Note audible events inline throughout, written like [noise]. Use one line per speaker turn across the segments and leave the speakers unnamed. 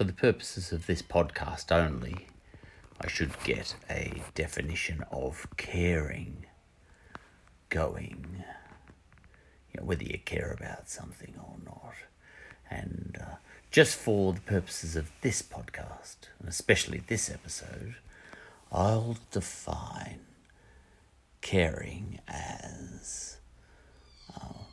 for the purposes of this podcast only, I should get a definition of caring going. You know, whether you care about something or not. And uh, just for the purposes of this podcast, and especially this episode, I'll define caring as uh,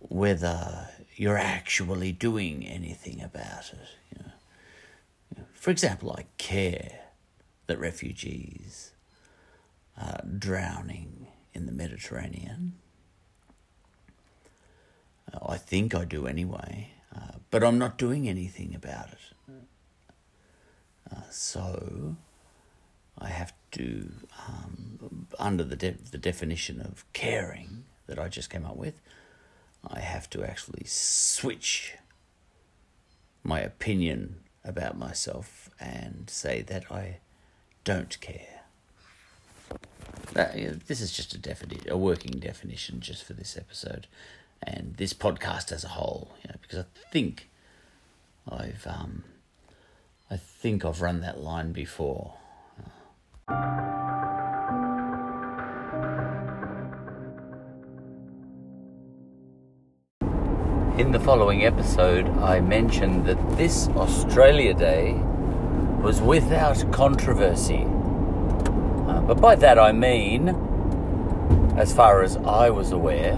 whether you're actually doing anything about it. You know. For example, I care that refugees are drowning in the Mediterranean. Uh, I think I do anyway, uh, but I'm not doing anything about it. Uh, so I have to, um, under the de- the definition of caring that I just came up with, I have to actually switch my opinion about myself and say that I don't care. That, you know, this is just a defini- a working definition just for this episode and this podcast as a whole, you know, because I think I've um, I think I've run that line before. In the following episode, I mentioned that this Australia Day was without controversy. Uh, but by that I mean, as far as I was aware,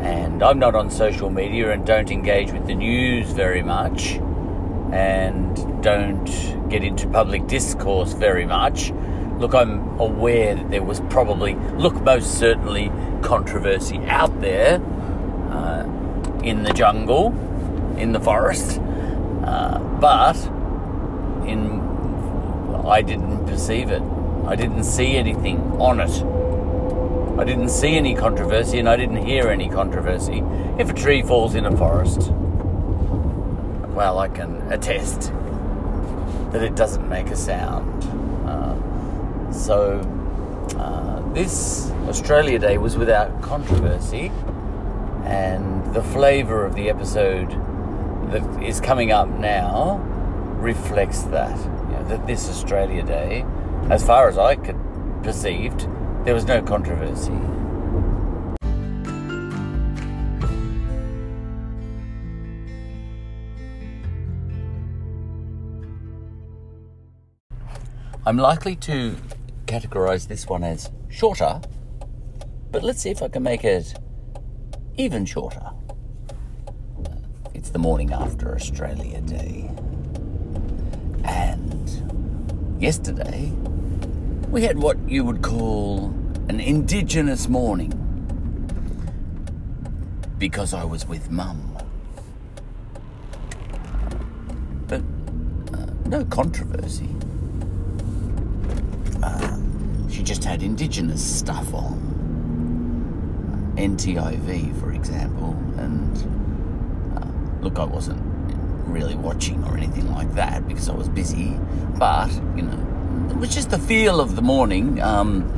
and I'm not on social media and don't engage with the news very much and don't get into public discourse very much. Look, I'm aware that there was probably, look, most certainly controversy out there uh, in the jungle, in the forest, uh, but in I didn't perceive it. I didn't see anything on it. I didn't see any controversy and I didn't hear any controversy. If a tree falls in a forest, well, I can attest that it doesn't make a sound. Uh, so, uh, this Australia Day was without controversy, and the flavour of the episode that is coming up now reflects that. You know, that this Australia Day, as far as I could perceived, there was no controversy. I'm likely to categorize this one as shorter, but let's see if I can make it even shorter. The morning after Australia Day. And yesterday, we had what you would call an Indigenous morning because I was with Mum. But uh, no controversy. Uh, she just had Indigenous stuff on. NITV, for example, and look, I wasn't really watching or anything like that because I was busy, but you know, it was just the feel of the morning. Um,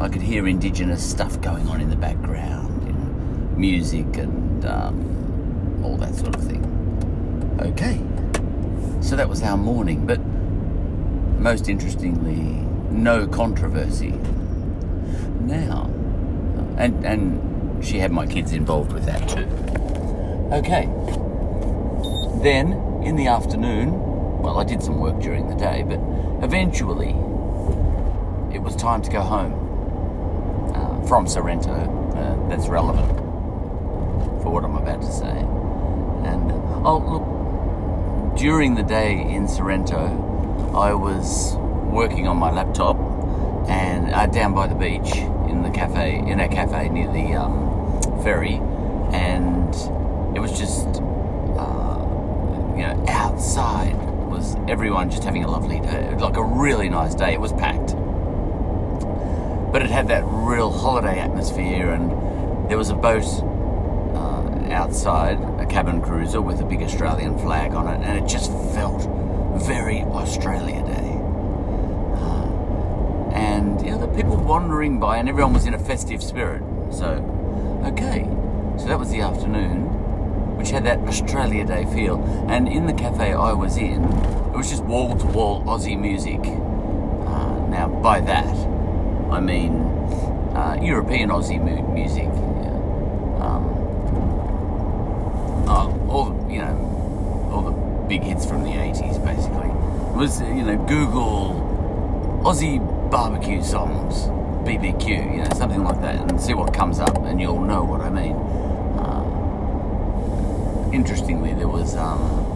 I could hear Indigenous stuff going on in the background, you know, music and um, all that sort of thing. Okay, so that was our morning, but most interestingly, no controversy. Now, and and she had my kids involved with that too. Okay. Then in the afternoon, well, I did some work during the day, but eventually it was time to go home uh, from Sorrento. Uh, that's relevant for what I'm about to say. And oh, look, during the day in Sorrento, I was working on my laptop and uh, down by the beach in the cafe, in a cafe near the um, ferry, and it was just, uh, you know, outside was everyone just having a lovely day, like a really nice day. It was packed, but it had that real holiday atmosphere, and there was a boat uh, outside, a cabin cruiser with a big Australian flag on it, and it just felt very Australia Day. Uh, and you know, the people wandering by, and everyone was in a festive spirit. So, okay, so that was the afternoon, which had that Australia Day feel. And in the cafe I was in, it was just wall to wall Aussie music. Uh, now, by that, I mean uh, European Aussie mu- music. Yeah. Um, oh, all you know, all the big hits from the '80s, basically. It was you know Google Aussie barbecue songs, BBQ, you know, something like that, and see what comes up, and you'll know what I mean. Interestingly, there was. Um,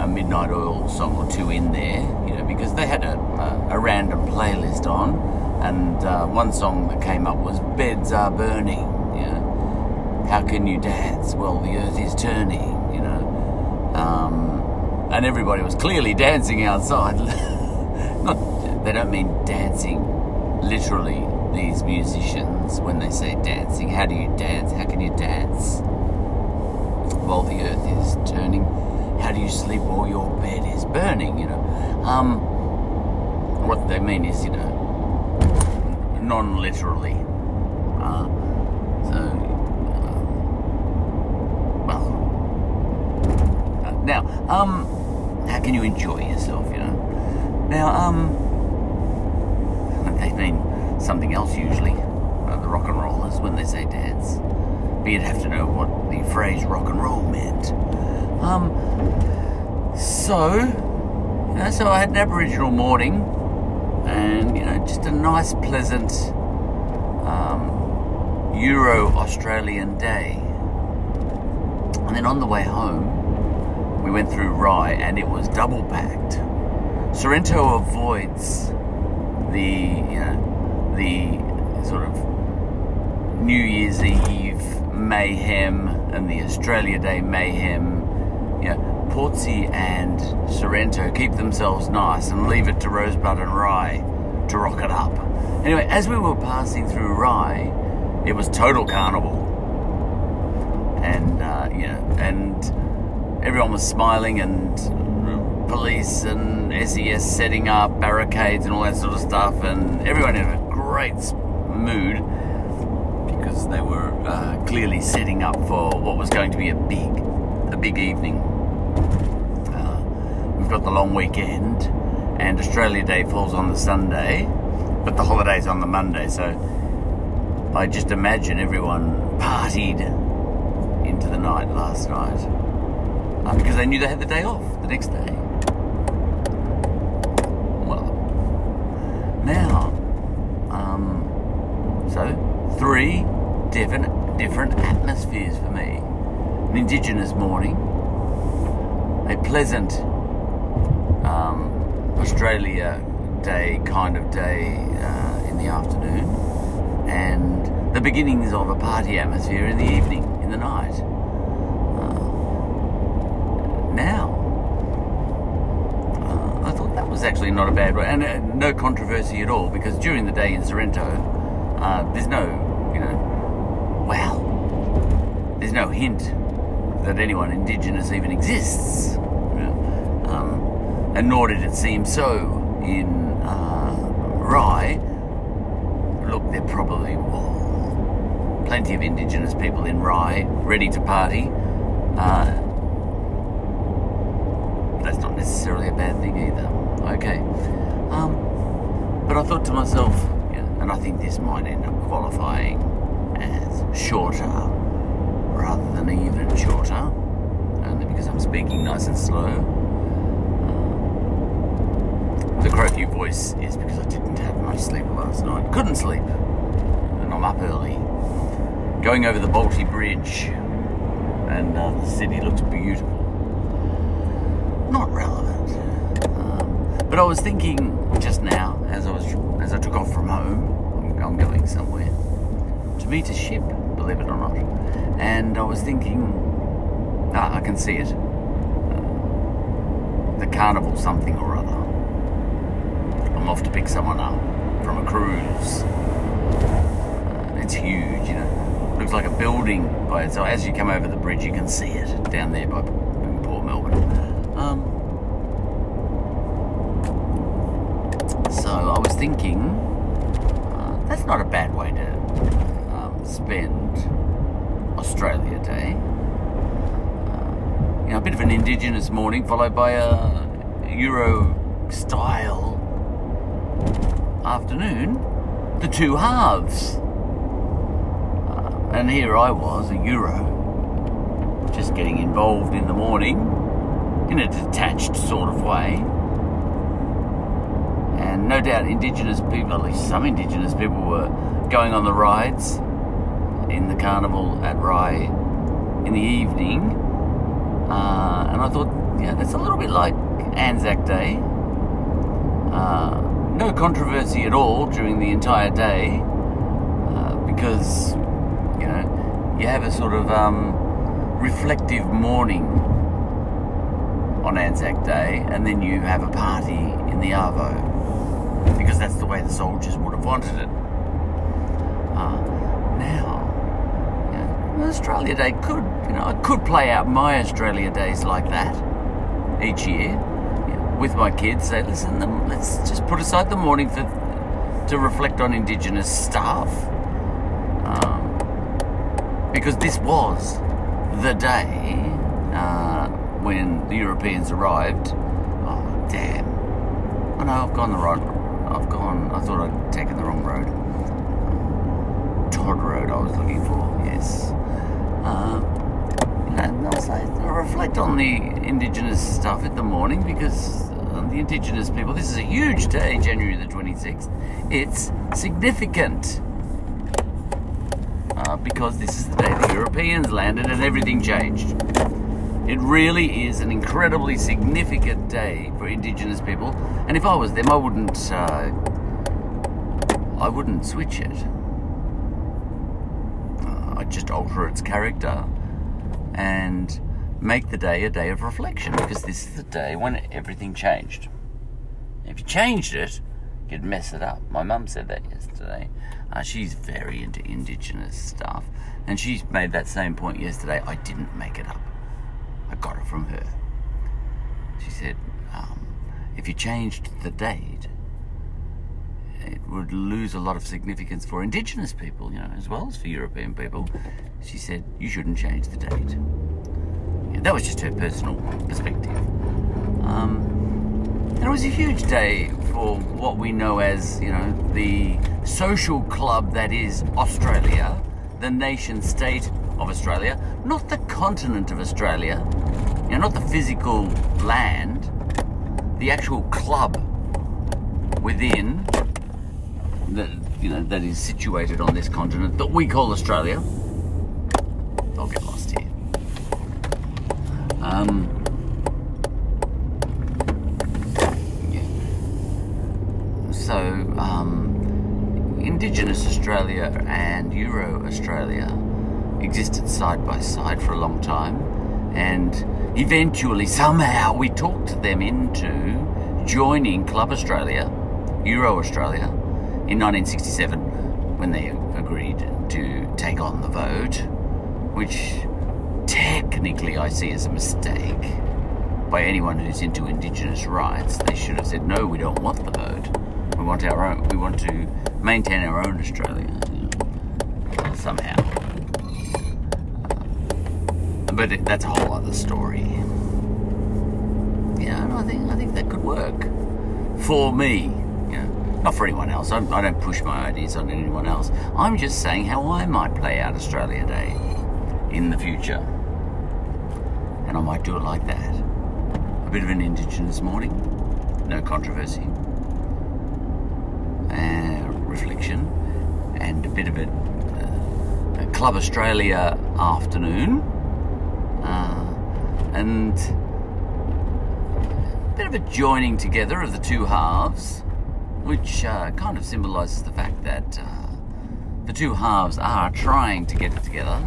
a Midnight Oil song or two in there, you know, because they had a, a, a random playlist on, and uh, one song that came up was "Beds Are Burning." You know, how can you dance? Well, the earth is turning. You know, um, and everybody was clearly dancing outside. [laughs] Not, they don't mean dancing literally. These musicians, when they say dancing, how do you dance? How can you dance? While the earth is turning how do you sleep while your bed is burning? You know, um, what they mean is, you know, non-literally. Uh, so, uh, well, uh, now, um, how can you enjoy yourself? You know, now, um, [laughs] they mean something else usually. Uh, the rock and rollers when they say dance, but you'd have to know what the phrase rock and roll meant. Um, so, you know, so I had an Aboriginal morning, and you know, just a nice, pleasant um, Euro Australian day. And then on the way home, we went through Rye, and it was double packed. Sorrento avoids the, you know, the sort of New Year's Eve mayhem and the Australia Day mayhem. You know, and Sorrento keep themselves nice and leave it to Rosebud and Rye to rock it up. Anyway, as we were passing through Rye, it was total carnival. And, uh, you know, and everyone was smiling and police and SES setting up barricades and all that sort of stuff, and everyone in a great mood because they were uh, clearly setting up for what was going to be a big, a big evening. Uh, we've got the long weekend, and Australia Day falls on the Sunday, but the holiday's on the Monday, so I just imagine everyone partied into the night last night uh, because they knew they had the day off the next day. Well, now, um, so three different different atmospheres for me. An Indigenous morning, a pleasant um, Australia Day kind of day uh, in the afternoon, and the beginnings of a party atmosphere in the evening, in the night. Uh, now, uh, I thought that was actually not a bad way, and uh, no controversy at all, because during the day in Sorrento, there's no, you know, well, there's no hint that anyone Indigenous even exists. Um, and nor did it seem so in uh, Rye. Look, there probably were plenty of Indigenous people in Rye ready to party. Uh, that's not necessarily a bad thing either. Okay. Um, but I thought to myself, yeah, and I think this might end up qualifying as shorter rather than even shorter, only because I'm speaking nice and slow. The croaky voice is because I didn't have much sleep last night. Couldn't sleep. And I'm up early. Going over the Bolte Bridge. And uh, the city looks beautiful. Not relevant. Um, but I was thinking just now, as I was as I took off from home, I'm, I'm going somewhere, to meet a ship, believe it or not. And I was thinking, ah, I can see it. Uh, the carnival something or other. I'm off to pick someone up from a cruise. Uh, it's huge, you know. Looks like a building by itself. As you come over the bridge, you can see it down there by Port Melbourne. Um, so I was thinking, uh, that's not a bad way to um, spend Australia Day. know, a bit of an indigenous morning, followed by a Euro style afternoon. The two halves. Uh, and here I was, a Euro, just getting involved in the morning in a detached sort of way. And no doubt Indigenous people, at least some Indigenous people, were going on the rides in the carnival at Rye in the evening. Uh, and I thought, yeah, that's a little bit like Anzac Day. Uh, no controversy at all during the entire day uh, because, you know, you have a sort of um, reflective morning on Anzac Day and then you have a party in the Arvo because that's the way the soldiers would have wanted it. Uh, now, Australia Day could, you know, I could play out my Australia Days like that each year with my kids. Say, listen, let's just put aside the morning for to reflect on Indigenous stuff, um, because this was the day uh, when the Europeans arrived. Oh damn! I know I've gone the right. I've gone. I thought I'd taken the wrong road. Todd Road. I was looking for. Yes. Uh, and also reflect on the Indigenous stuff in the morning because the Indigenous people, this is a huge day, January the 26th. It's significant uh, because this is the day the Europeans landed and everything changed. It really is an incredibly significant day for Indigenous people, and if I was them, I wouldn't. Uh, I wouldn't switch it. Just alter its character and make the day a day of reflection because this is the day when everything changed. If you changed it, you'd mess it up. My mum said that yesterday. Uh, she's very into Indigenous stuff, and she's made that same point yesterday. I didn't make it up, I got it from her. She said, um, if you changed the date, it would lose a lot of significance for Indigenous people, you know, as well as for European people. She said, you shouldn't change the date. That was just her personal perspective. Um, and it was a huge day for what we know as, you know, the social club that is Australia, the nation state of Australia, not the continent of Australia, you know, not the physical land, the actual club within that you know that is situated on this continent that we call Australia. I'll get lost here. Um, yeah. So, um, Indigenous Australia and Euro Australia existed side by side for a long time, and eventually, somehow, we talked them into joining Club Australia, Euro Australia, in 1967 when they agreed to take on the vote, which technically I see as a mistake by anyone who's into Indigenous rights. They should have said, no, we don't want the vote. We want our own. We want to maintain our own Australia somehow. But that's a whole other story. Yeah, I think I think that could work for me. Not for anyone else. I, I don't push my ideas on anyone else. I'm just saying how I might play out Australia Day in the future and I might do it like that. A bit of an Indigenous morning, no controversy, and reflection, and a bit of a, uh, a Club Australia afternoon, uh, and a bit of a joining together of the two halves, which uh, kind of symbolises the fact that uh, the two halves are trying to get it together,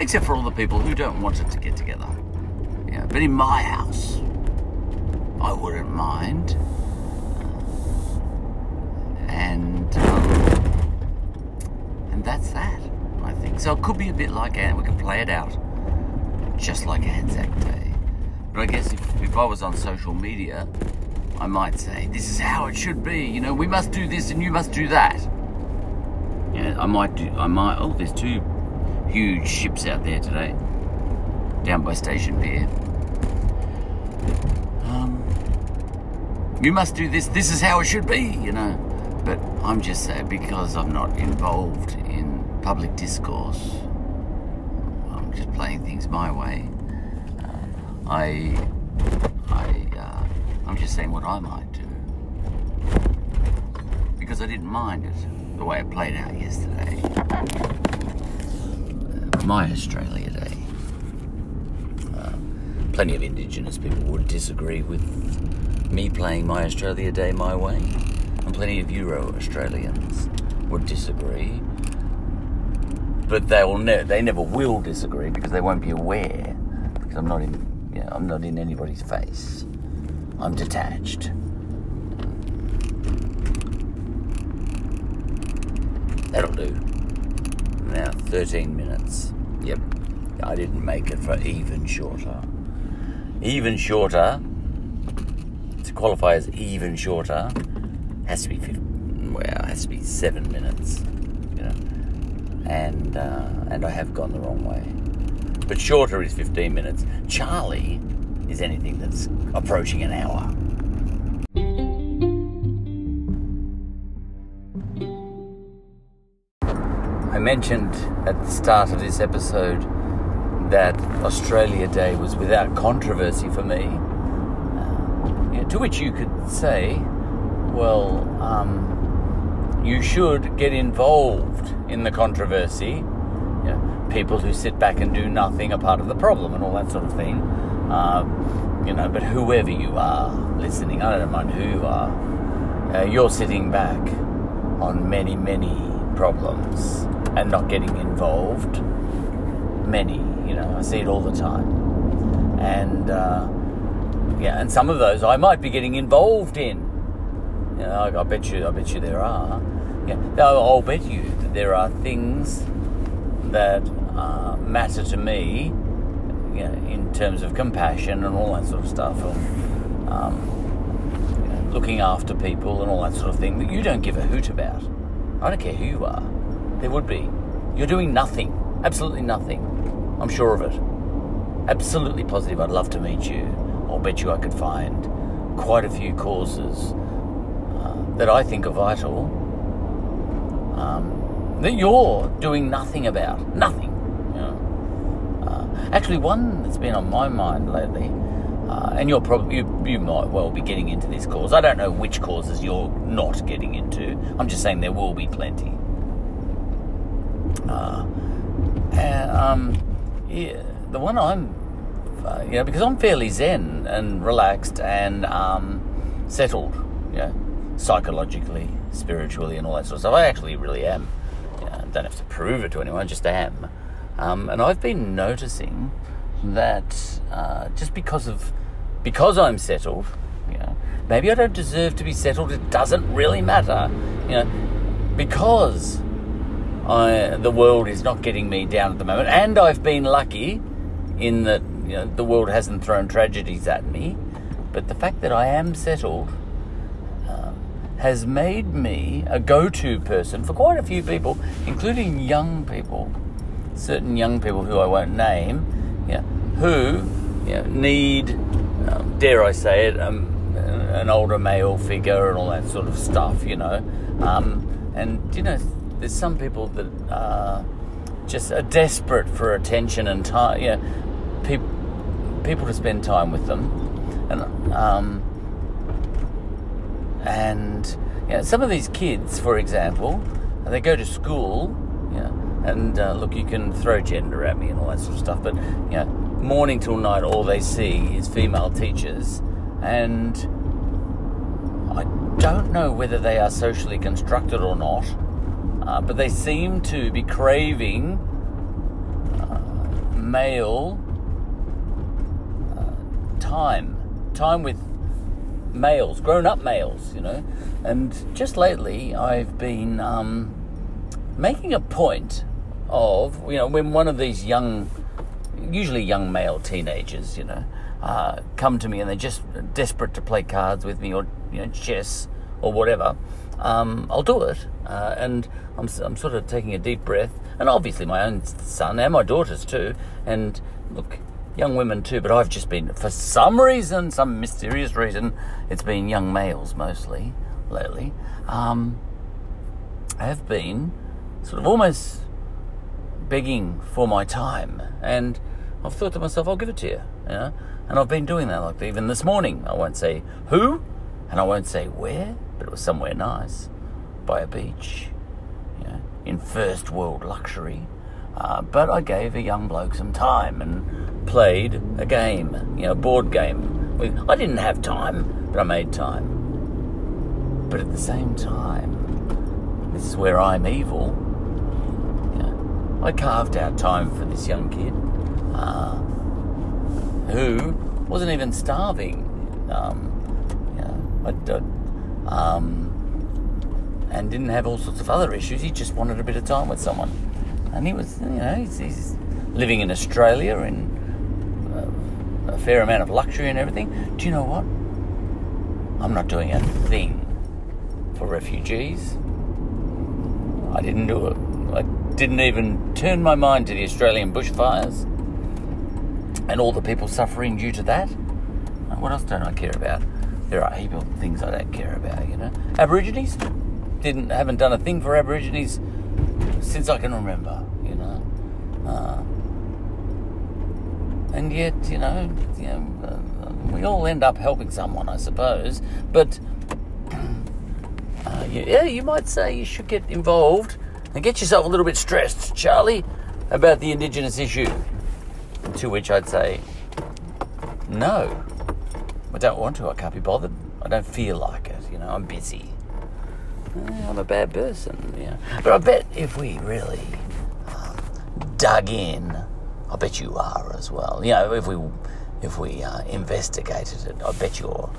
except for all the people who don't want it to get together. Yeah, but in my house, I wouldn't mind. And um, and that's that. I think so. It could be a bit like and we could play it out, just like Anzac Day. But I guess if, if I was on social media, I might say this is how it should be. You know, we must do this and you must do that. Yeah, I might do. I might. Oh, there's two huge ships out there today down by Station Pier. um, you must do this. This is how it should be, you know. But I'm just saying because I'm not involved in public discourse. I'm just playing things my way. I, I, I'm just saying what I might do because I didn't mind it the way it played out yesterday. My Australia Day. Uh, plenty of Indigenous people would disagree with me playing My Australia Day my way, and plenty of Euro Australians would disagree. But they will ne- they never will disagree because they won't be aware because I'm not in you know, I'm not in anybody's face. I'm detached. That'll do. Now 13 minutes. Yep. I didn't make it for even shorter. Even shorter to qualify as even shorter has to be 50, well, has to be seven minutes, you know, and uh, and I have gone the wrong way. But shorter is 15 minutes. Charlie is anything that's approaching an hour. I mentioned at the start of this episode that Australia Day was without controversy for me. Uh, yeah, to which you could say, well, um, you should get involved in the controversy. You know, people who sit back and do nothing are part of the problem and all that sort of thing. Uh, you know, but whoever you are listening, I don't mind who you are, uh, you're sitting back on many, many problems and not getting involved. Many, you know, I see it all the time. And, uh, yeah, and some of those I might be getting involved in. You know, I, I bet you, I bet you there are. Yeah, I'll, I'll bet you that there are things that uh, matter to me, in terms of compassion and all that sort of stuff, or um, you know, looking after people and all that sort of thing that you don't give a hoot about. I don't care who you are. There would be. You're doing nothing. Absolutely nothing. I'm sure of it. Absolutely positive. I'd love to meet you. I'll bet you I could find quite a few causes uh, that I think are vital um, that you're doing nothing about. Nothing. Actually, one that's been on my mind lately, uh, and you're probably you, you might well be getting into this cause. I don't know which causes you're not getting into. I'm just saying there will be plenty. Uh, and, um, yeah, the one I'm, uh, you know, because I'm fairly zen and relaxed and um, settled, know, psychologically, spiritually, and all that sort of stuff. I actually really am. Don't have to prove it to anyone, I just am. Um, and I've been noticing that uh, just because of because I'm settled, you know, maybe I don't deserve to be settled. It doesn't really matter, you know, because I, the world is not getting me down at the moment, and I've been lucky in that you know, the world hasn't thrown tragedies at me. But the fact that I am settled um, has made me a go-to person for quite a few people, including young people, certain young people who I won't name, yeah, who you know, need, um, dare I say it, um, an older male figure and all that sort of stuff, you know. Um, and you know, there's some people that uh, just are desperate for attention and time, you know, people people to spend time with them, and um, and you know, some of these kids, for example, they go to school, you know, and uh, look, you can throw gender at me and all that sort of stuff, but you know, morning till night, all they see is female teachers, and I don't know whether they are socially constructed or not, uh, but they seem to be craving uh, male uh, time, time with males, grown up males, you know. And just lately, I've been um, making a point of, you know, when one of these young, usually young male teenagers, you know, uh, come to me and they're just desperate to play cards with me or, you know, chess or whatever, um, I'll do it. Uh, and I'm, I'm sort of taking a deep breath. And obviously, my own son and my daughters too. And look, young women too, but I've just been, for some reason, some mysterious reason, it's been young males mostly lately, um, have been sort of almost begging for my time. And I've thought to myself, I'll give it to you, you know? And I've been doing that, like even this morning. I won't say who, and I won't say where, but it was somewhere nice, by a beach, you know, in first world luxury. Uh, but I gave a young bloke some time and played a game, you know, a board game. I didn't have time, but I made time. But at the same time, this is where I'm evil. I carved out time for this young kid uh, who wasn't even starving. Um, um, and didn't have all sorts of other issues. He just wanted a bit of time with someone and he was, you know, he's, he's living in Australia in uh, a fair amount of luxury and everything. Do you know what? I'm not doing a thing for refugees. I didn't do it. Didn't even turn my mind to the Australian bushfires and all the people suffering due to that. What else don't I care about? There are heaps of things I don't care about, you know. Aborigines didn't haven't done a thing for Aborigines since I can remember, you know. Uh, and yet, you know, you know uh, we all end up helping someone, I suppose. But [clears throat] uh, yeah, you might say you should get involved and get yourself a little bit stressed, Charlie, about the Indigenous issue. To which I'd say, no, I don't want to. I can't be bothered. I don't feel like it. You know, I'm busy. I'm a bad person. But I bet if we really um, dug in, I bet you are as well. You know, if we if we uh, investigated it, I bet you're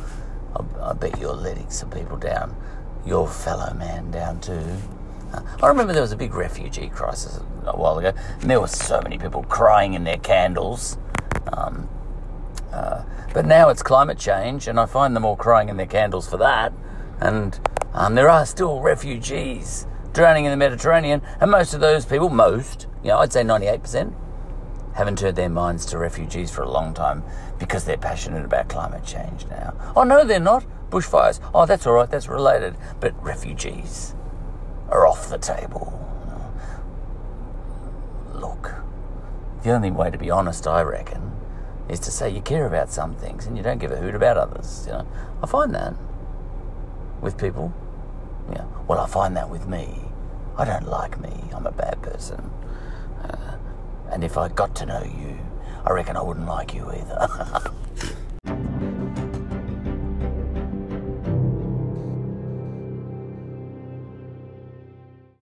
I, I, bet you're letting some people down, your fellow man down too. I remember there was a big refugee crisis a while ago, and there were so many people crying in their candles. Um, uh, but now it's climate change, and I find them all crying in their candles for that. And um, there are still refugees drowning in the Mediterranean, and most of those people, most, you know, I'd say 98%, haven't turned their minds to refugees for a long time because they're passionate about climate change now. Oh, no, they're not. Bushfires. Oh, that's all right, that's related. But refugees are off the table. Look, the only way to be honest, I reckon, is to say you care about some things and you don't give a hoot about others. You know, I find that with people. Yeah. Well, I find that with me. I don't like me. I'm a bad person. Uh, and if I got to know you, I reckon I wouldn't like you either. [laughs]